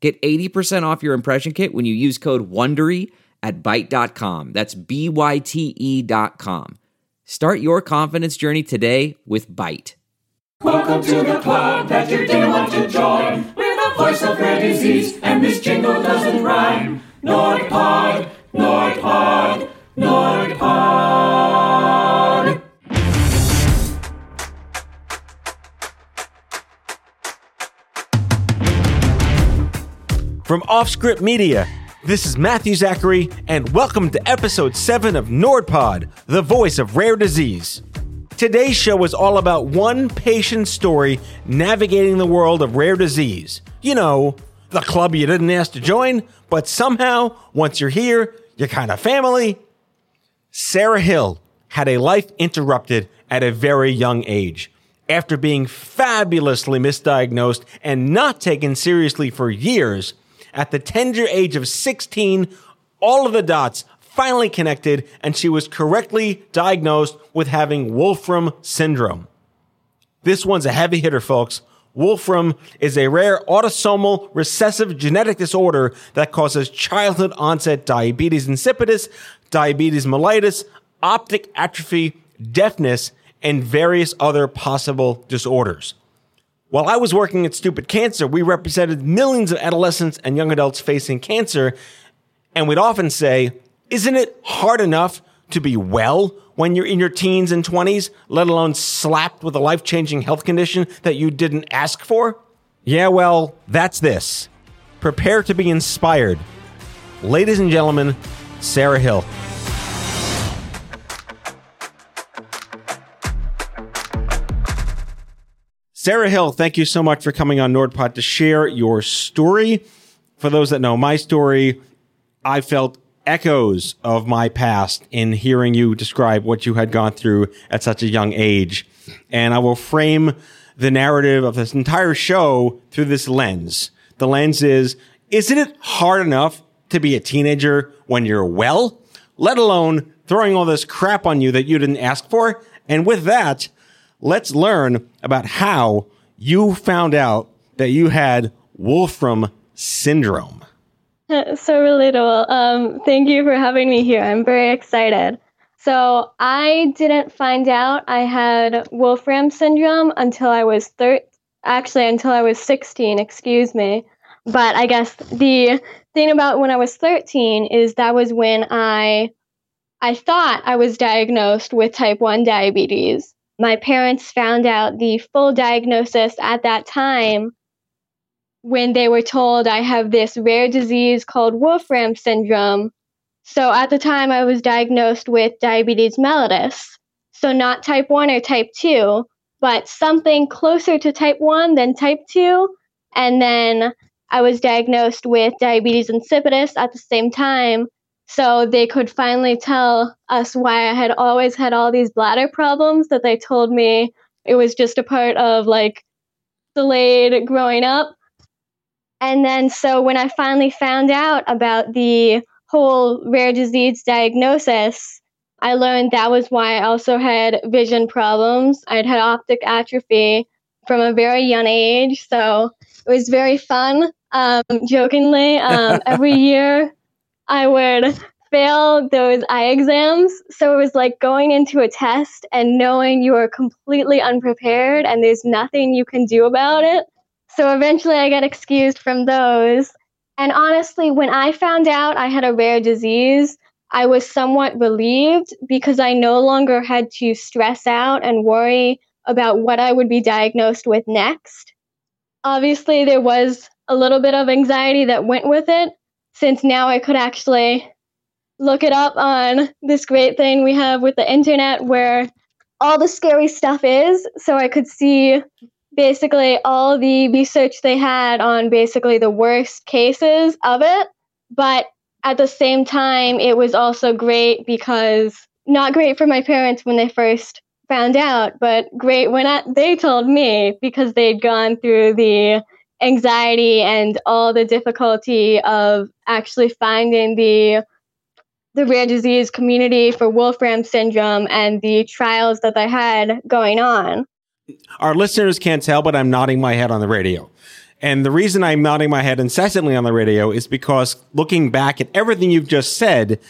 Get 80% off your impression kit when you use code WONDERY at Byte.com. That's B-Y-T-E dot com. Start your confidence journey today with Byte. Welcome to the club that you didn't want to join. We're the voice of rare disease, and this jingle doesn't rhyme. NordPod, NordPod, NordPod. From Offscript Media, this is Matthew Zachary, and welcome to episode 7 of NordPod, the voice of rare disease. Today's show is all about one patient's story navigating the world of rare disease. You know, the club you didn't ask to join, but somehow, once you're here, you're kind of family. Sarah Hill had a life interrupted at a very young age. After being fabulously misdiagnosed and not taken seriously for years, at the tender age of 16, all of the dots finally connected and she was correctly diagnosed with having Wolfram syndrome. This one's a heavy hitter, folks. Wolfram is a rare autosomal recessive genetic disorder that causes childhood onset diabetes insipidus, diabetes mellitus, optic atrophy, deafness, and various other possible disorders. While I was working at Stupid Cancer, we represented millions of adolescents and young adults facing cancer, and we'd often say, Isn't it hard enough to be well when you're in your teens and 20s, let alone slapped with a life changing health condition that you didn't ask for? Yeah, well, that's this. Prepare to be inspired. Ladies and gentlemen, Sarah Hill. Sarah Hill, thank you so much for coming on NordPod to share your story. For those that know my story, I felt echoes of my past in hearing you describe what you had gone through at such a young age. And I will frame the narrative of this entire show through this lens. The lens is, isn't it hard enough to be a teenager when you're well, let alone throwing all this crap on you that you didn't ask for? And with that, let's learn about how you found out that you had Wolfram syndrome. So relatable. Um, thank you for having me here. I'm very excited. So I didn't find out I had Wolfram syndrome until I was thir- actually until I was 16, excuse me. But I guess the thing about when I was 13 is that was when I I thought I was diagnosed with type 1 diabetes. My parents found out the full diagnosis at that time when they were told I have this rare disease called Wolfram syndrome. So at the time, I was diagnosed with diabetes mellitus. So not type 1 or type 2, but something closer to type 1 than type 2. And then I was diagnosed with diabetes insipidus at the same time. So they could finally tell us why I had always had all these bladder problems that they told me it was just a part of like delayed growing up. And then, so when I finally found out about the whole rare disease diagnosis, I learned that was why I also had vision problems. I'd had optic atrophy from a very young age. So it was very fun. Um, jokingly, um, every year I would fail those eye exams. So it was like going into a test and knowing you are completely unprepared and there's nothing you can do about it. So eventually I got excused from those. And honestly, when I found out I had a rare disease, I was somewhat relieved because I no longer had to stress out and worry about what I would be diagnosed with next. Obviously, there was a little bit of anxiety that went with it, since now I could actually look it up on this great thing we have with the internet where all the scary stuff is. So I could see basically all the research they had on basically the worst cases of it. but at the same time, it was also great because not great for my parents when they first found out, but great when I, they told me because they'd gone through the anxiety and all the difficulty of actually finding the the rare disease community for Wolfram syndrome and the trials that they had going on. Our listeners can't tell, but I'm nodding my head on the radio. And the reason I'm nodding my head incessantly on the radio is because looking back at everything you've just said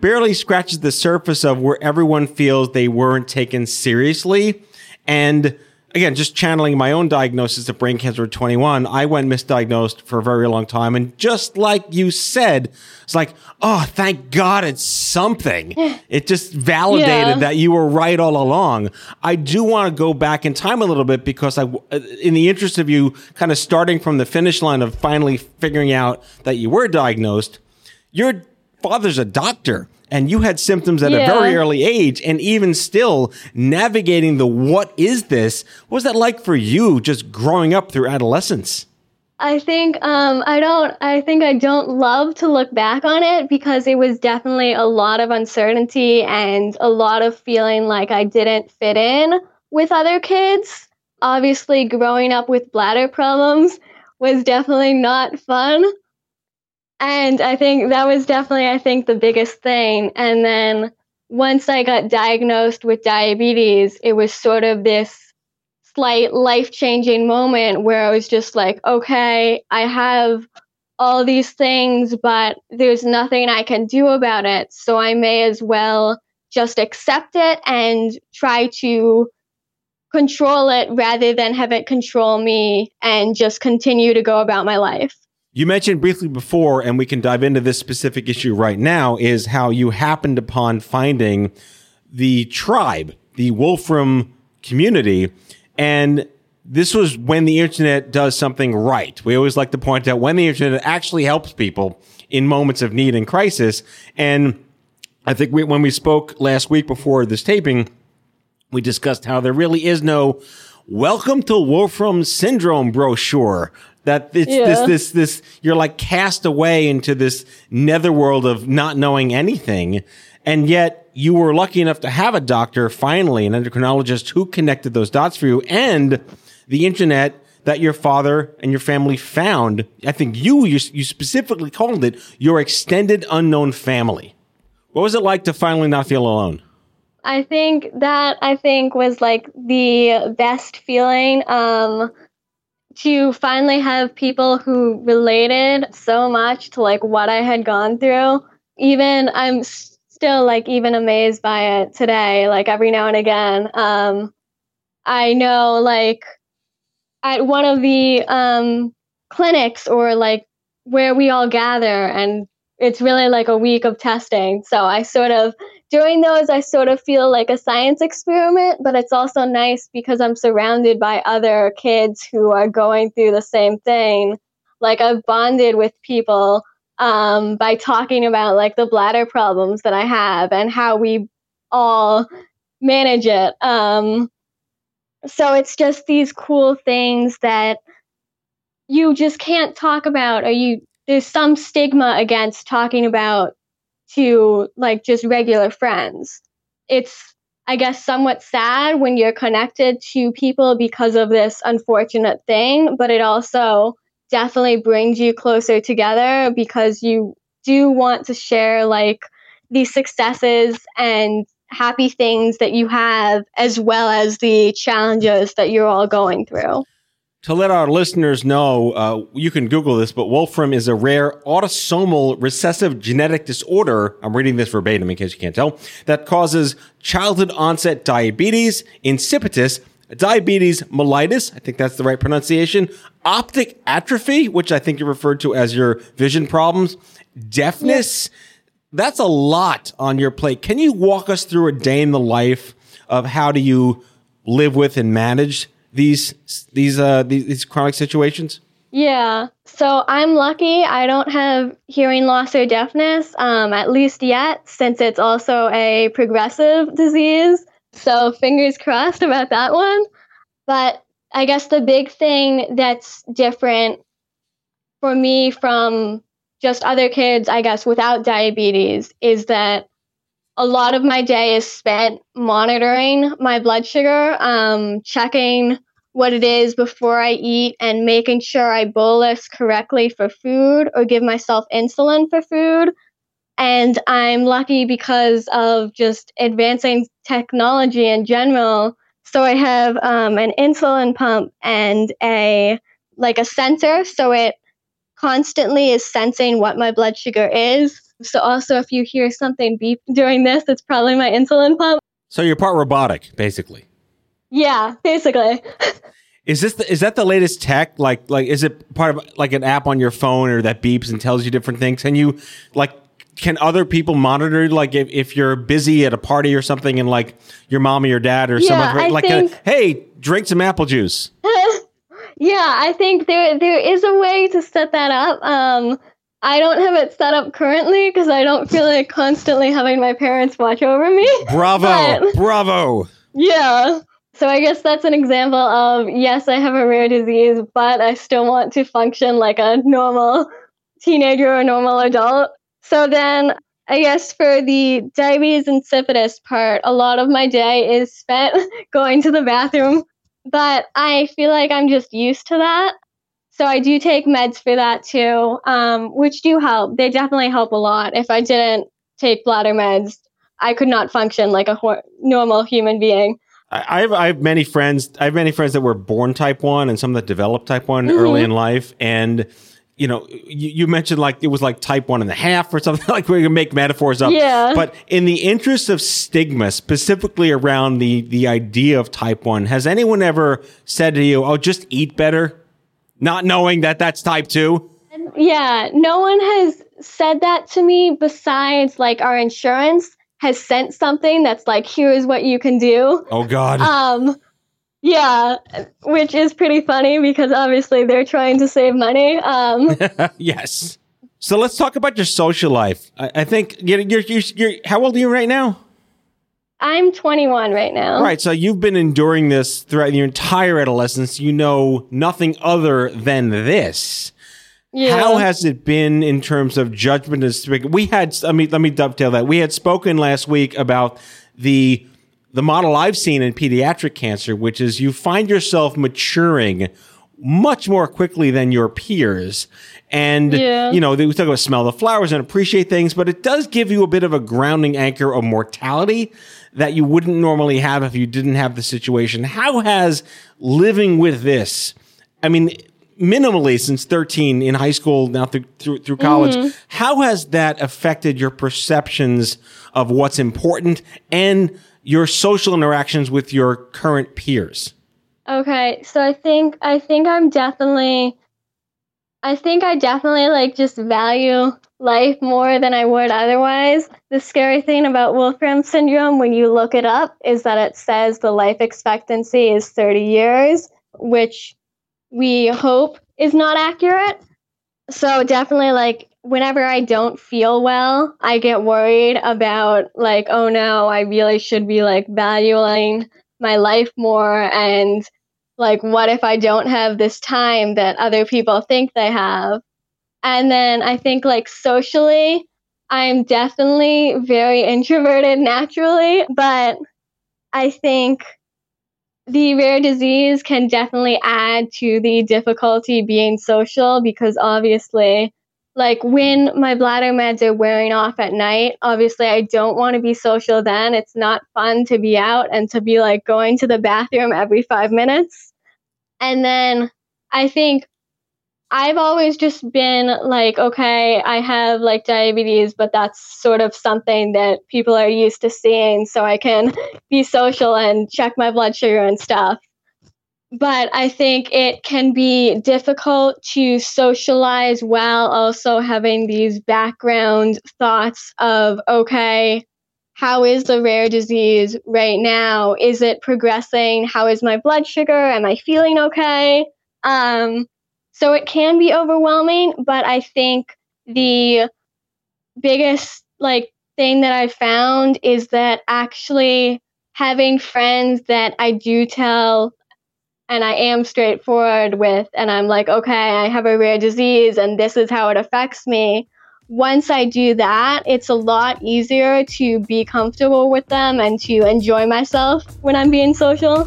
barely scratches the surface of where everyone feels they weren't taken seriously. And again, just channeling my own diagnosis of brain cancer at 21, I went misdiagnosed for a very long time. And just like you said, it's like, oh, thank God it's something. it just validated yeah. that you were right all along. I do want to go back in time a little bit because I, uh, in the interest of you kind of starting from the finish line of finally figuring out that you were diagnosed, your father's a doctor and you had symptoms at yeah. a very early age and even still navigating the what is this what was that like for you just growing up through adolescence i think um, i don't i think i don't love to look back on it because it was definitely a lot of uncertainty and a lot of feeling like i didn't fit in with other kids obviously growing up with bladder problems was definitely not fun and I think that was definitely, I think, the biggest thing. And then once I got diagnosed with diabetes, it was sort of this slight life changing moment where I was just like, okay, I have all these things, but there's nothing I can do about it. So I may as well just accept it and try to control it rather than have it control me and just continue to go about my life. You mentioned briefly before, and we can dive into this specific issue right now, is how you happened upon finding the tribe, the Wolfram community. And this was when the internet does something right. We always like to point out when the internet actually helps people in moments of need and crisis. And I think we, when we spoke last week before this taping, we discussed how there really is no welcome to Wolfram syndrome brochure that it's yeah. this this this you're like cast away into this netherworld of not knowing anything. And yet you were lucky enough to have a doctor finally an endocrinologist who connected those dots for you and the internet that your father and your family found. I think you you, you specifically called it your extended unknown family. What was it like to finally not feel alone? I think that i think was like the best feeling. Um to finally have people who related so much to like what I had gone through. Even I'm still like even amazed by it today, like every now and again. Um, I know like at one of the um, clinics or like where we all gather and it's really like a week of testing. So I sort of during those, I sort of feel like a science experiment, but it's also nice because I'm surrounded by other kids who are going through the same thing. Like I've bonded with people um, by talking about like the bladder problems that I have and how we all manage it. Um, so it's just these cool things that you just can't talk about, or you there's some stigma against talking about to like just regular friends. It's, I guess, somewhat sad when you're connected to people because of this unfortunate thing, but it also definitely brings you closer together because you do want to share like these successes and happy things that you have as well as the challenges that you're all going through to let our listeners know, uh, you can Google this, but Wolfram is a rare autosomal recessive genetic disorder. I'm reading this verbatim in case you can't tell that causes childhood onset diabetes, insipidus, diabetes mellitus. I think that's the right pronunciation. Optic atrophy, which I think you referred to as your vision problems, deafness. That's a lot on your plate. Can you walk us through a day in the life of how do you live with and manage these these uh these, these chronic situations? Yeah. So I'm lucky I don't have hearing loss or deafness, um, at least yet, since it's also a progressive disease. So fingers crossed about that one. But I guess the big thing that's different for me from just other kids, I guess, without diabetes is that a lot of my day is spent monitoring my blood sugar, um, checking what it is before I eat, and making sure I bolus correctly for food or give myself insulin for food. And I'm lucky because of just advancing technology in general. So I have um, an insulin pump and a like a sensor, so it constantly is sensing what my blood sugar is. So also, if you hear something beep during this, it's probably my insulin pump. So you're part robotic, basically. Yeah, basically. Is this the, is that the latest tech? Like like is it part of like an app on your phone or that beeps and tells you different things? Can you like can other people monitor like if, if you're busy at a party or something and like your mom or your dad or Yeah, someone like think- hey drink some apple juice yeah, I think there there is a way to set that up. Um, I don't have it set up currently because I don't feel like constantly having my parents watch over me. bravo But- bravo Yeah. So I guess that's an example of yes, I have a rare disease, but I still want to function like a normal teenager or normal adult. So then I guess for the diabetes insipidus part, a lot of my day is spent going to the bathroom, but I feel like I'm just used to that. So I do take meds for that too, um, which do help. They definitely help a lot. If I didn't take bladder meds, I could not function like a hor- normal human being. I have, I have many friends. I have many friends that were born type one, and some that developed type one mm-hmm. early in life. And you know, you, you mentioned like it was like type one and a half or something. Like we can make metaphors up. Yeah. But in the interest of stigma, specifically around the the idea of type one, has anyone ever said to you, "Oh, just eat better," not knowing that that's type two? Yeah, no one has said that to me besides like our insurance has sent something that's like here's what you can do. Oh God. Um yeah, which is pretty funny because obviously they're trying to save money. Um yes. So let's talk about your social life. I, I think you're, you're, you're, you're how old are you right now? I'm 21 right now. Right. So you've been enduring this throughout your entire adolescence. You know nothing other than this. Yeah. How has it been in terms of judgment? We had, I mean, let me dovetail that. We had spoken last week about the the model I've seen in pediatric cancer, which is you find yourself maturing much more quickly than your peers. And, Yeah. you know, we talk about smell the flowers and appreciate things, but it does give you a bit of a grounding anchor of mortality that you wouldn't normally have if you didn't have the situation. How has living with this, I mean, minimally since 13 in high school, now through, through, through college, mm-hmm. how has that affected your perceptions of what's important and your social interactions with your current peers? Okay, so I think I think I'm definitely I think I definitely like just value life more than I would otherwise. The scary thing about Wolfram syndrome when you look it up is that it says the life expectancy is 30 years, which we hope is not accurate. So definitely like whenever I don't feel well, I get worried about like oh no, I really should be like valuing my life more and like what if I don't have this time that other people think they have? And then I think like socially, I'm definitely very introverted naturally, but I think the rare disease can definitely add to the difficulty being social because obviously like when my bladder meds are wearing off at night obviously i don't want to be social then. It's not fun to be out and to be like going to the bathroom every five minutes. And then i think i've always just been like okay i have like diabetes but that's sort of something that people are used to seeing so i can be social and check my blood sugar and stuff but I think it can be difficult to socialize while also having these background thoughts of, okay, how is the rare disease right now? Is it progressing? How is my blood sugar? Am I feeling okay? Um, so it can be overwhelming, but I think the biggest like thing that I found is that actually having friends that I do tell and I am straightforward with, and I'm like, okay, I have a rare disease and this is how it affects me. Once I do that, it's a lot easier to be comfortable with them and to enjoy myself when I'm being social.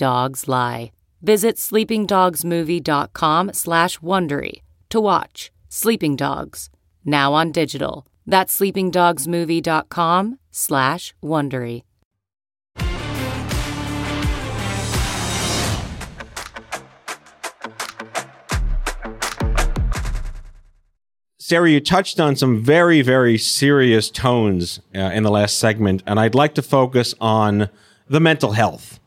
dogs lie. Visit sleepingdogsmovie.com slash Wondery to watch Sleeping Dogs, now on digital. That's sleepingdogsmovie.com slash Wondery. Sarah, you touched on some very, very serious tones uh, in the last segment, and I'd like to focus on the mental health.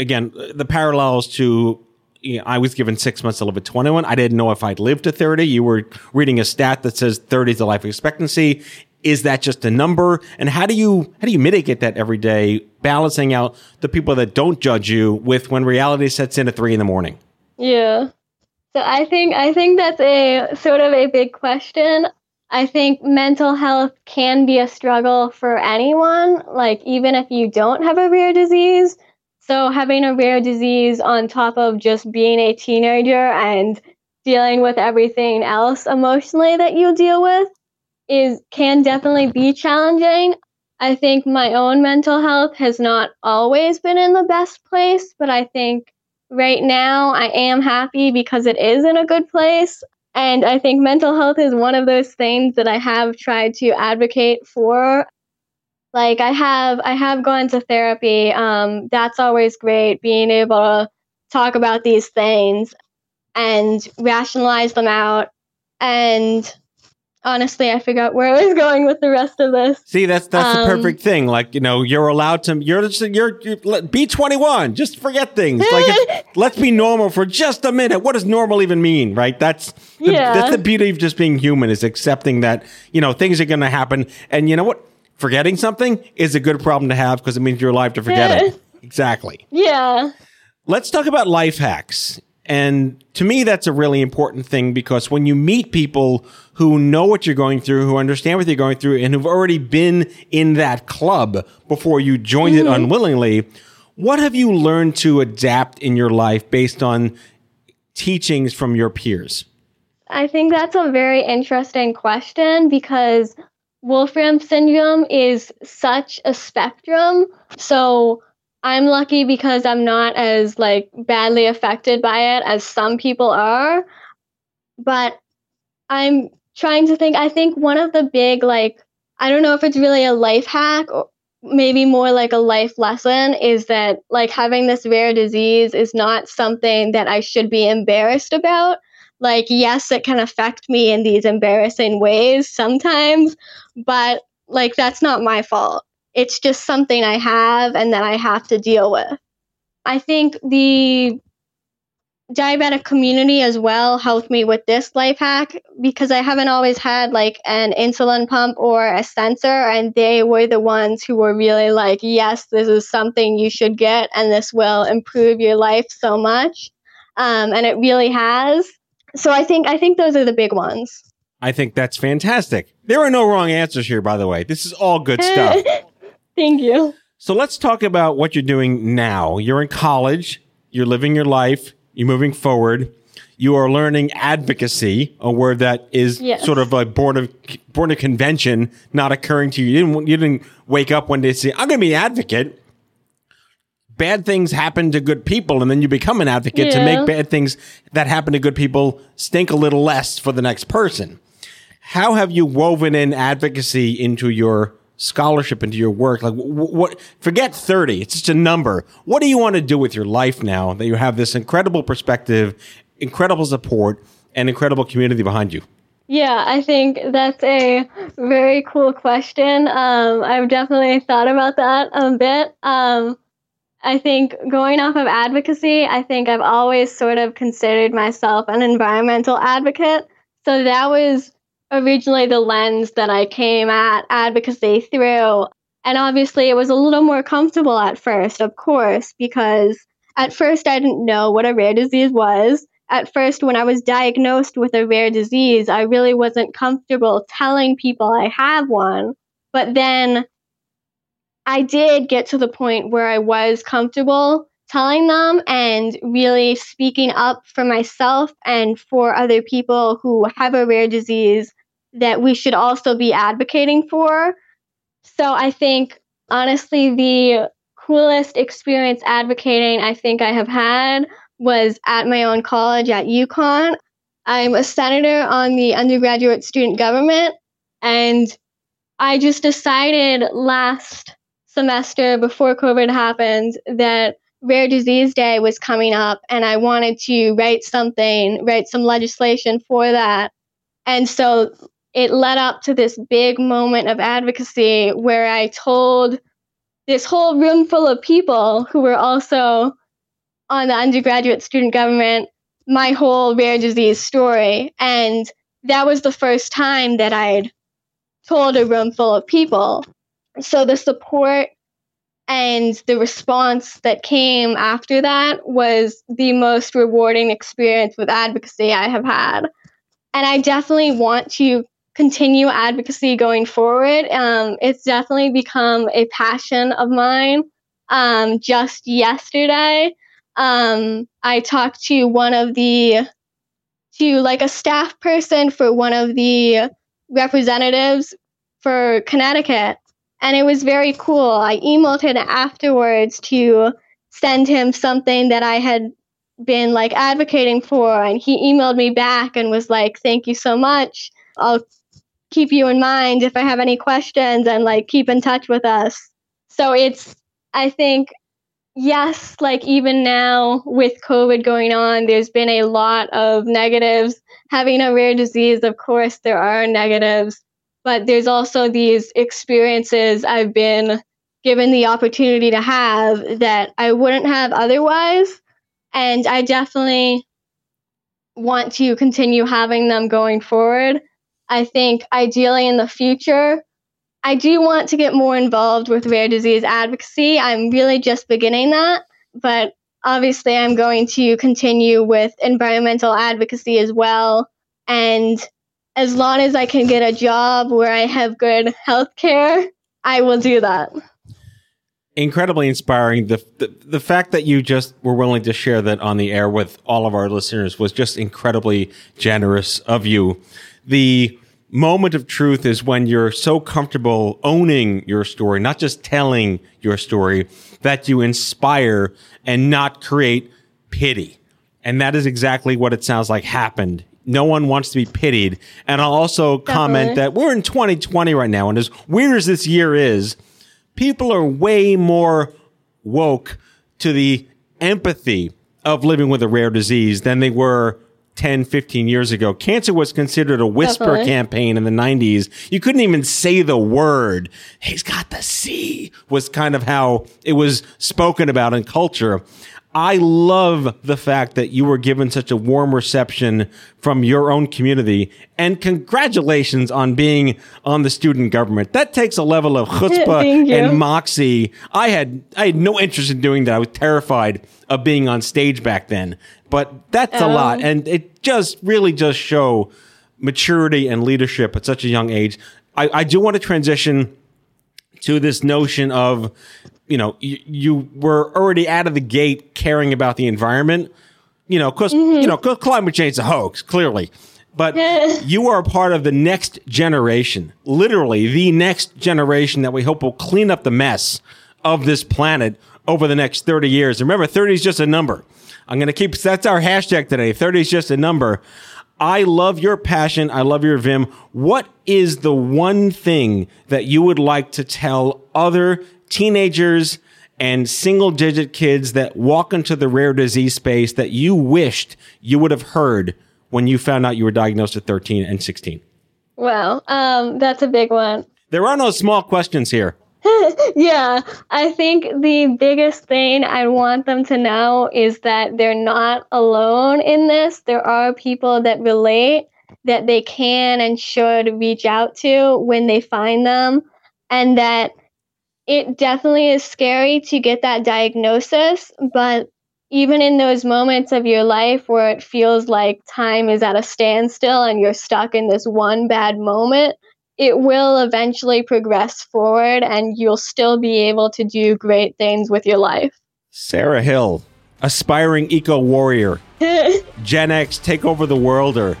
Again, the parallels to you know, I was given six months to live at 21. I didn't know if I'd live to 30. You were reading a stat that says 30 is the life expectancy. Is that just a number? And how do you how do you mitigate that every day, balancing out the people that don't judge you with when reality sets in at three in the morning? Yeah. So I think I think that's a sort of a big question. I think mental health can be a struggle for anyone, like even if you don't have a rare disease. So having a rare disease on top of just being a teenager and dealing with everything else emotionally that you deal with is can definitely be challenging. I think my own mental health has not always been in the best place, but I think right now I am happy because it is in a good place. And I think mental health is one of those things that I have tried to advocate for. Like I have I have gone to therapy. Um, that's always great, being able to talk about these things and rationalize them out. And honestly, I forgot where I was going with the rest of this. See, that's that's Um, the perfect thing. Like you know, you're allowed to. You're just, you're, you're be 21. Just forget things. Like let's be normal for just a minute. What does normal even mean? Right? That's the, Yeah. that's the beauty of just being human is accepting that you know things are going to happen. And you know what? Forgetting something is a good problem to have because it means you're alive to forget it. Exactly. Yeah. Let's talk about life hacks. And to me, that's a really important thing because when you meet people who know what you're going through, who understand what you're going through, and who've already been in that club before you joined it mm-hmm. unwillingly, what have you learned to adapt in your life based on teachings from your peers? I think that's a very interesting question because Wolfram syndrome is such a spectrum. So I'm lucky because I'm not as like badly affected by it as some people are. But I'm trying to think I think one of the big like I don't know if it's really a life hack or maybe more like a life lesson is that like having this rare disease is not something that I should be embarrassed about like yes it can affect me in these embarrassing ways sometimes but like that's not my fault. It's just something i have and that i have to deal with. I think the diabetic community as well helped me with this life hack because i haven't always had like an insulin pump or a sensor and they were the ones who were really like yes this is something you should get and this will improve your life so much. Um, and it really has so I think I think those are the big ones. I think that's fantastic. There are no wrong answers here, by the way. This is all good stuff. Thank you. So let's talk about what you're doing now. You're in college, you're living your life, you're moving forward. You are learning advocacy, a word that is Yes. sort of a born of born of convention, not occurring to you. You didn't you didn't wake up one day and say, "I'm going to be an advocate." Bad things happen to good people, and then you become an advocate to make bad things that happen to good people stink a little less for the next person. How have you woven in advocacy into your scholarship, into your work? Like, wh- what? Forget thirty; it's just a number. What do you want to do with your life now that you have this incredible perspective, incredible support, and incredible community behind you? Yeah, I think that's a very cool question. Um, I've definitely thought about that a bit. Um, I think going off of advocacy, I think I've always sort of considered myself an environmental advocate. So that was originally the lens that I came at advocacy through. And obviously, it was a little more comfortable at first, of course, because at first I didn't know what a rare disease was at first when I was diagnosed with a rare disease, I really wasn't comfortable telling people I have one. But then I did get to the point where I was comfortable telling them and really speaking up for myself and for other people who have a rare disease that we should also be advocating for. So I think honestly, the coolest experience advocating I think I have had was at my own college at UConn. I'm a senator on the undergraduate student government, and I just decided last semester before COVID happened that Rare Disease Day was coming up, and I wanted to write something, write some legislation for that. And so it led up to this big moment of advocacy where I told this whole room full of people who were also on the undergraduate student government my whole rare disease story. And that was the first time that I'd told a room full of people. So the support and the response that came after that was the most rewarding experience with advocacy I have had. And I definitely want to continue advocacy going forward. Um, it's definitely become a passion of mine. Um, just yesterday, um, I talked to one of the, to like a staff person for one of the representatives for Connecticut. And it was very cool. I emailed him afterwards to send him something that I had been like advocating for. And he emailed me back and was like, thank you so much. I'll keep you in mind if I have any questions and like keep in touch with us. So it's, I think, yes, like even now with COVID going on, there's been a lot of negatives. Having a rare disease, of course, there are negatives, but there's also these experiences I've been given the opportunity to have that I wouldn't have otherwise. And I definitely want to continue having them going forward. I think ideally in the future, I do want to get more involved with rare disease advocacy. I'm really just beginning that, but obviously I'm going to continue with environmental advocacy as well. And as long as I can get a job where I have good health care, I will do that. incredibly inspiring. The, the the fact that you just were willing to share that on the air with all of our listeners was just incredibly generous of you. The moment of truth is when you're so comfortable owning your story, not just telling your story, that you inspire and not create pity. And that is exactly what it sounds like happened. No one wants to be pitied. And I'll also comment that we're in 2020 right now. And as weird as this year is, people are way more woke to the empathy of living with a rare disease than they were 10, 15 years ago. Cancer was considered a whisper Definitely. campaign in the 90s. You couldn't even say the word. He's got the C was kind of how it was spoken about in culture. I love the fact that you were given such a warm reception from your own community and congratulations on being on the student government. That takes a level of chutzpah and moxie. I had I had no interest in doing that. I was terrified of being on stage back then. But that's a lot oh. and it just really does show maturity and leadership at such a young age. I, I do want to transition to this notion of, you know, you, you were already out of the gate caring about the environment, you know, because, you know, 'cause climate change is a hoax, clearly. But you are a part of the next generation, literally the next generation that we hope will clean up the mess of this planet over the next 30 years. Remember, 30 is just a number. I'm going to keep, that's our hashtag today. 30 is just a number. I love your passion. I love your vim. What is the one thing that you would like to tell other teenagers and single digit kids that walk into the rare disease space that you wished you would have heard when you found out you were diagnosed at 13 and 16? Well, um, that's a big one. There are no small questions here. yeah, I think the biggest thing I want them to know is that they're not alone in this. There are people that relate that they can and should reach out to when they find them, and that it definitely is scary to get that diagnosis, but even in those moments of your life where it feels like time is at a standstill and you're stuck in this one bad moment, it will eventually progress forward and you'll still be able to do great things with your life. Sarah Hill, aspiring eco warrior, Gen X, take over the world, or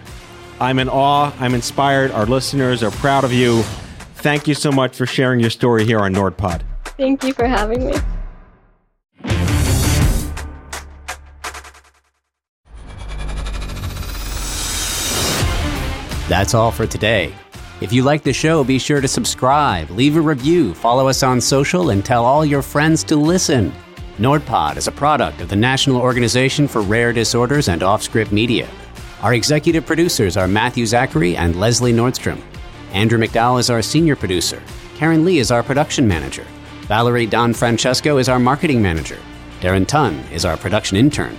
I'm in awe, I'm inspired, our listeners are proud of you. Thank you so much for sharing your story here on NordPod. Thank you for having me. That's all for today. If you like the show, be sure to subscribe, leave a review, follow us on social, and tell all your friends to listen. NordPod is a product of the National Organization for Rare Disorders and Offscript Media. Our executive producers are Matthew Zachary and Leslie Nordstrom. Andrew McDowell is our senior producer. Karen Lee is our production manager. Valerie Don Francesco is our marketing manager. Darren Tun is our production intern.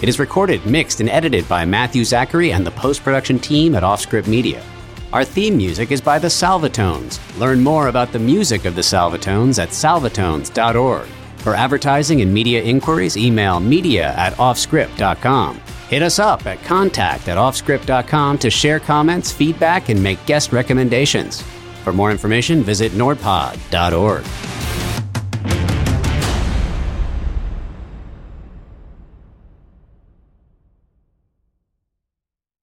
It is recorded, mixed, and edited by Matthew Zachary and the post production team at Offscript Media. Our theme music is by the Salvatones. Learn more about the music of the Salvatones at salvatones.org. For advertising and media inquiries, email media at offscript.com. Hit us up at contact at offscript.com to share comments, feedback, and make guest recommendations. For more information, visit nordpod.org.